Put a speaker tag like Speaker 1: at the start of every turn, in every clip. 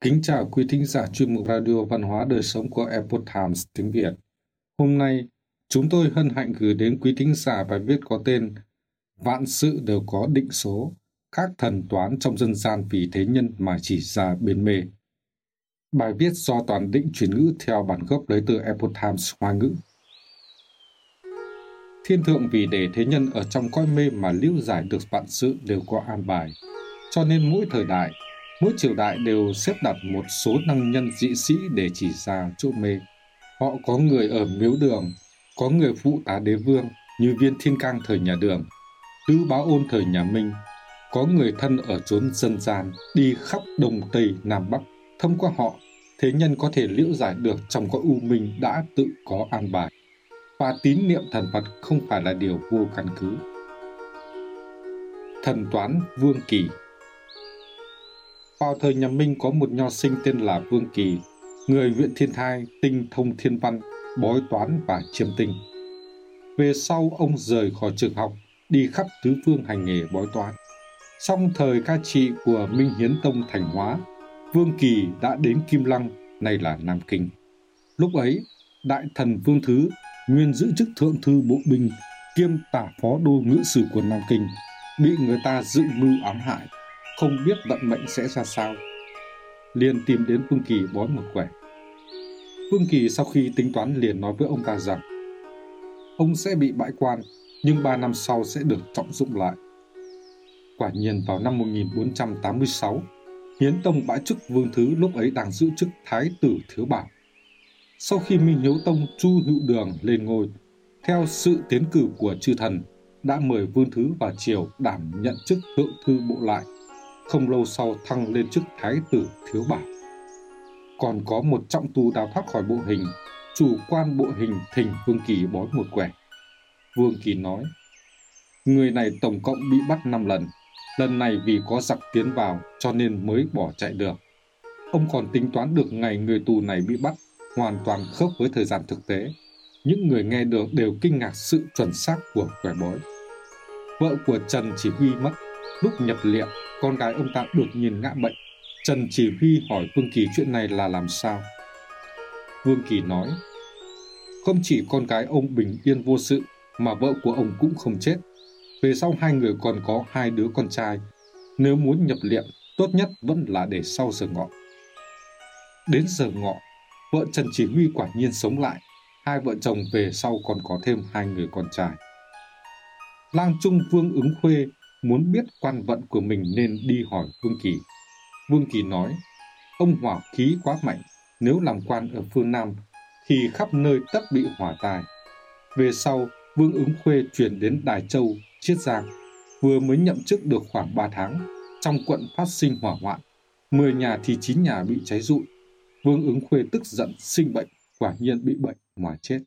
Speaker 1: Kính chào quý thính giả chuyên mục Radio Văn hóa Đời Sống của Epoch Times tiếng Việt. Hôm nay, chúng tôi hân hạnh gửi đến quý thính giả bài viết có tên Vạn sự đều có định số, các thần toán trong dân gian vì thế nhân mà chỉ ra bên mê. Bài viết do toàn định chuyển ngữ theo bản gốc lấy từ Epoch Times Hoa ngữ. Thiên thượng vì để thế nhân ở trong cõi mê mà lưu giải được vạn sự đều có an bài. Cho nên mỗi thời đại, mỗi triều đại đều xếp đặt một số năng nhân dị sĩ để chỉ ra chỗ mê. Họ có người ở miếu đường, có người phụ tá đế vương như viên thiên cang thời nhà đường, tứ báo ôn thời nhà Minh, có người thân ở chốn dân gian đi khắp đông tây nam bắc thông qua họ thế nhân có thể liễu giải được trong cõi u minh đã tự có an bài và tín niệm thần Phật không phải là điều vô căn cứ. Thần toán Vương Kỳ vào thời nhà Minh có một nho sinh tên là Vương Kỳ, người huyện Thiên Thai, tinh thông thiên văn, bói toán và chiêm tinh. Về sau ông rời khỏi trường học, đi khắp tứ phương hành nghề bói toán. Song thời ca trị của Minh Hiến Tông Thành Hóa, Vương Kỳ đã đến Kim Lăng, nay là Nam Kinh. Lúc ấy, Đại thần Vương Thứ nguyên giữ chức thượng thư bộ binh kiêm tả phó đô ngữ sử của Nam Kinh, bị người ta dự mưu ám hại, không biết vận mệnh sẽ ra sao. liền tìm đến Vương Kỳ bói một quẻ. Vương Kỳ sau khi tính toán liền nói với ông ta rằng ông sẽ bị bãi quan, nhưng ba năm sau sẽ được trọng dụng lại. Quả nhiên vào năm 1486, Hiến Tông bãi chức Vương Thứ lúc ấy đang giữ chức Thái tử Thiếu Bảo. Sau khi Minh Hiếu Tông Chu Hữu Đường lên ngôi, theo sự tiến cử của chư thần, đã mời Vương Thứ và Triều đảm nhận chức thượng thư bộ lại, không lâu sau thăng lên chức Thái tử Thiếu Bảo. Còn có một trọng tù đào thoát khỏi bộ hình, chủ quan bộ hình thỉnh Vương Kỳ bói một quẻ. Vương Kỳ nói, người này tổng cộng bị bắt 5 lần, lần này vì có giặc tiến vào cho nên mới bỏ chạy được. Ông còn tính toán được ngày người tù này bị bắt hoàn toàn khớp với thời gian thực tế. Những người nghe được đều kinh ngạc sự chuẩn xác của quẻ bói. Vợ của Trần Chỉ Huy mất. Lúc nhập liệu, con gái ông ta đột nhiên ngã bệnh. Trần Chỉ Huy hỏi Vương Kỳ chuyện này là làm sao? Vương Kỳ nói, không chỉ con gái ông bình yên vô sự, mà vợ của ông cũng không chết. Về sau hai người còn có hai đứa con trai. Nếu muốn nhập liệm, tốt nhất vẫn là để sau giờ ngọ. Đến giờ ngọ, vợ Trần Chỉ Huy quả nhiên sống lại. Hai vợ chồng về sau còn có thêm hai người con trai. Lang Trung Vương ứng khuê muốn biết quan vận của mình nên đi hỏi Vương Kỳ. Vương Kỳ nói, ông hỏa khí quá mạnh, nếu làm quan ở phương Nam thì khắp nơi tất bị hỏa tài. Về sau, Vương ứng khuê chuyển đến Đài Châu, Chiết Giang, vừa mới nhậm chức được khoảng 3 tháng, trong quận phát sinh hỏa hoạn, 10 nhà thì 9 nhà bị cháy rụi, Vương ứng khuê tức giận sinh bệnh, quả nhiên bị bệnh mà chết.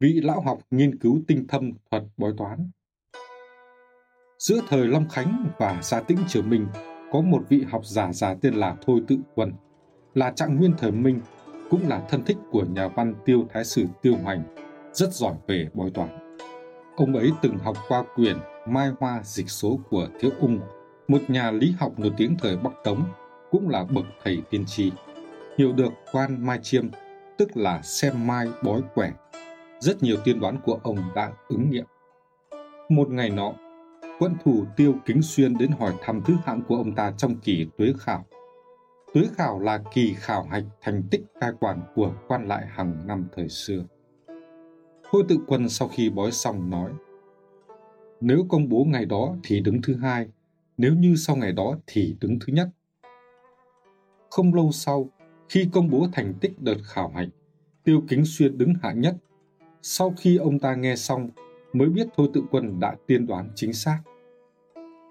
Speaker 1: Vị lão học nghiên cứu tinh thâm thuật bói toán. Giữa thời Long Khánh và Gia Tĩnh Triều Minh có một vị học giả già tên là Thôi Tự Quân, là trạng nguyên thời Minh, cũng là thân thích của nhà văn Tiêu Thái Sử Tiêu Hoành, rất giỏi về bói toán. Ông ấy từng học qua quyển Mai Hoa Dịch Số của Thiếu Ung, một nhà lý học nổi tiếng thời Bắc Tống cũng là bậc thầy tiên tri. Hiểu được quan mai chiêm, tức là xem mai bói quẻ. Rất nhiều tiên đoán của ông đã ứng nghiệm. Một ngày nọ, Quận thủ tiêu kính xuyên đến hỏi thăm thứ hạng của ông ta trong kỳ tuế khảo. Tuế khảo là kỳ khảo hạch thành tích cai quản của quan lại hàng năm thời xưa. Thôi tự quân sau khi bói xong nói, nếu công bố ngày đó thì đứng thứ hai, nếu như sau ngày đó thì đứng thứ nhất. Không lâu sau, khi công bố thành tích đợt khảo hạch, Tiêu Kính Xuyên đứng hạng nhất. Sau khi ông ta nghe xong, mới biết Thôi Tự Quân đã tiên đoán chính xác.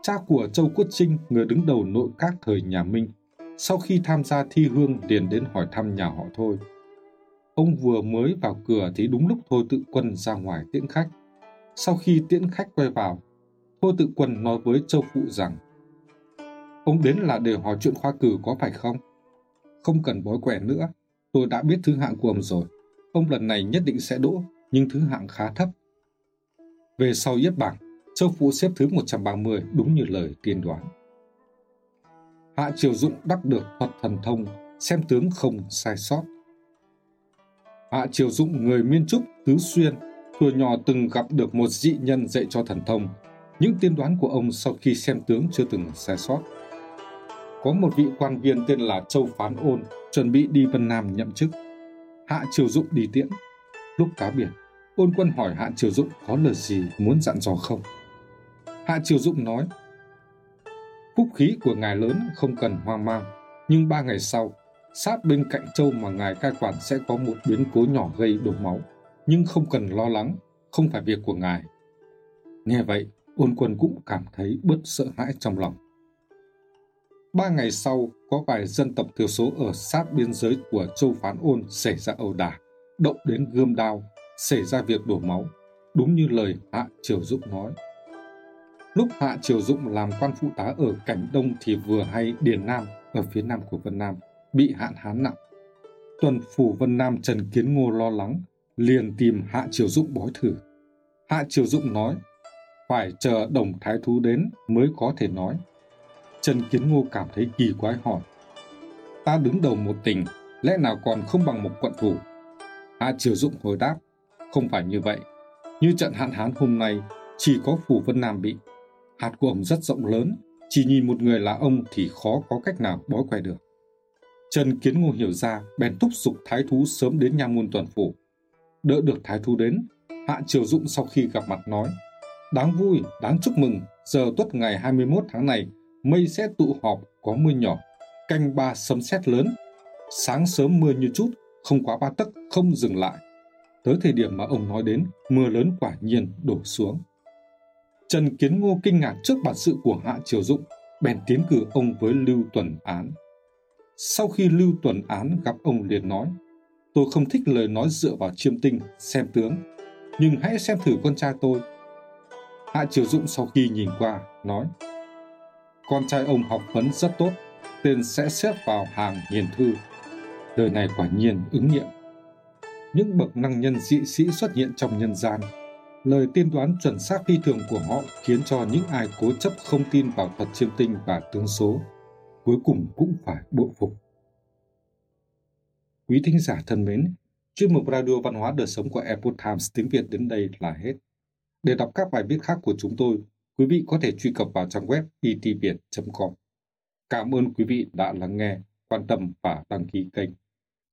Speaker 1: Cha của Châu Quốc Trinh, người đứng đầu nội các thời nhà Minh, sau khi tham gia thi hương liền đến hỏi thăm nhà họ Thôi. Ông vừa mới vào cửa thì đúng lúc Thôi Tự Quân ra ngoài tiễn khách. Sau khi tiễn khách quay vào, Thôi Tự Quân nói với Châu Phụ rằng Ông đến là để hỏi chuyện khoa cử có phải không? Không cần bói quẻ nữa, tôi đã biết thứ hạng của ông rồi. Ông lần này nhất định sẽ đỗ, nhưng thứ hạng khá thấp. Về sau yết bảng, Châu Phụ xếp thứ 130 đúng như lời tiên đoán. Hạ Triều Dụng đắc được thuật thần thông, xem tướng không sai sót. Hạ Triều Dụng người Miên Trúc, Tứ Xuyên, thuở nhỏ từng gặp được một dị nhân dạy cho thần thông. Những tiên đoán của ông sau khi xem tướng chưa từng sai sót. Có một vị quan viên tên là Châu Phán Ôn chuẩn bị đi Vân Nam nhậm chức. Hạ Triều Dụng đi tiễn. Lúc cá biển, ôn quân hỏi Hạ Triều Dụng có lời gì muốn dặn dò không. Hạ Triều Dụng nói, phúc khí của ngài lớn không cần hoang mang, nhưng ba ngày sau, sát bên cạnh châu mà ngài cai quản sẽ có một biến cố nhỏ gây đổ máu, nhưng không cần lo lắng, không phải việc của ngài. Nghe vậy, ôn quân cũng cảm thấy bớt sợ hãi trong lòng. Ba ngày sau, có vài dân tộc thiểu số ở sát biên giới của châu Phán Ôn xảy ra ẩu đả, động đến gươm đao, xảy ra việc đổ máu, đúng như lời Hạ Triều Dụng nói. Lúc Hạ Triều Dụng làm quan phụ tá ở cảnh Đông thì vừa hay Điền Nam ở phía nam của Vân Nam bị hạn hán nặng. Tuần phủ Vân Nam Trần Kiến Ngô lo lắng, liền tìm Hạ Triều Dụng bói thử. Hạ Triều Dụng nói, phải chờ đồng thái thú đến mới có thể nói. Trần Kiến Ngô cảm thấy kỳ quái hỏi, ta đứng đầu một tỉnh, lẽ nào còn không bằng một quận thủ? Hạ Triều Dụng hồi đáp, không phải như vậy. Như trận hạn hán hôm nay, chỉ có phủ Vân Nam bị. Hạt của ông rất rộng lớn, chỉ nhìn một người là ông thì khó có cách nào bói quay được. Trần Kiến Ngô hiểu ra, bèn thúc giục thái thú sớm đến nha môn tuần phủ. Đỡ được thái thú đến, Hạ Triều Dụng sau khi gặp mặt nói, Đáng vui, đáng chúc mừng, giờ tuất ngày 21 tháng này, mây sẽ tụ họp, có mưa nhỏ, canh ba sấm sét lớn. Sáng sớm mưa như chút, không quá ba tấc, không dừng lại. Tới thời điểm mà ông nói đến, mưa lớn quả nhiên đổ xuống. Trần Kiến Ngô kinh ngạc trước bản sự của Hạ Triều Dụng, bèn tiến cử ông với Lưu Tuần Án. Sau khi Lưu Tuần Án gặp ông liền nói, tôi không thích lời nói dựa vào chiêm tinh, xem tướng, nhưng hãy xem thử con trai tôi. Hạ Triều Dụng sau khi nhìn qua, nói, con trai ông học vấn rất tốt, tên sẽ xếp vào hàng hiền thư. Đời này quả nhiên ứng nghiệm. Những bậc năng nhân dị sĩ xuất hiện trong nhân gian Lời tiên đoán chuẩn xác phi thường của họ khiến cho những ai cố chấp không tin vào thuật chiêm tinh và tướng số, cuối cùng cũng phải bội phục. Quý thính giả thân mến, chuyên mục Radio Văn hóa Đời Sống của Epoch Times tiếng Việt đến đây là hết. Để đọc các bài viết khác của chúng tôi, quý vị có thể truy cập vào trang web e itviet.com. Cảm ơn quý vị đã lắng nghe, quan tâm và đăng ký kênh.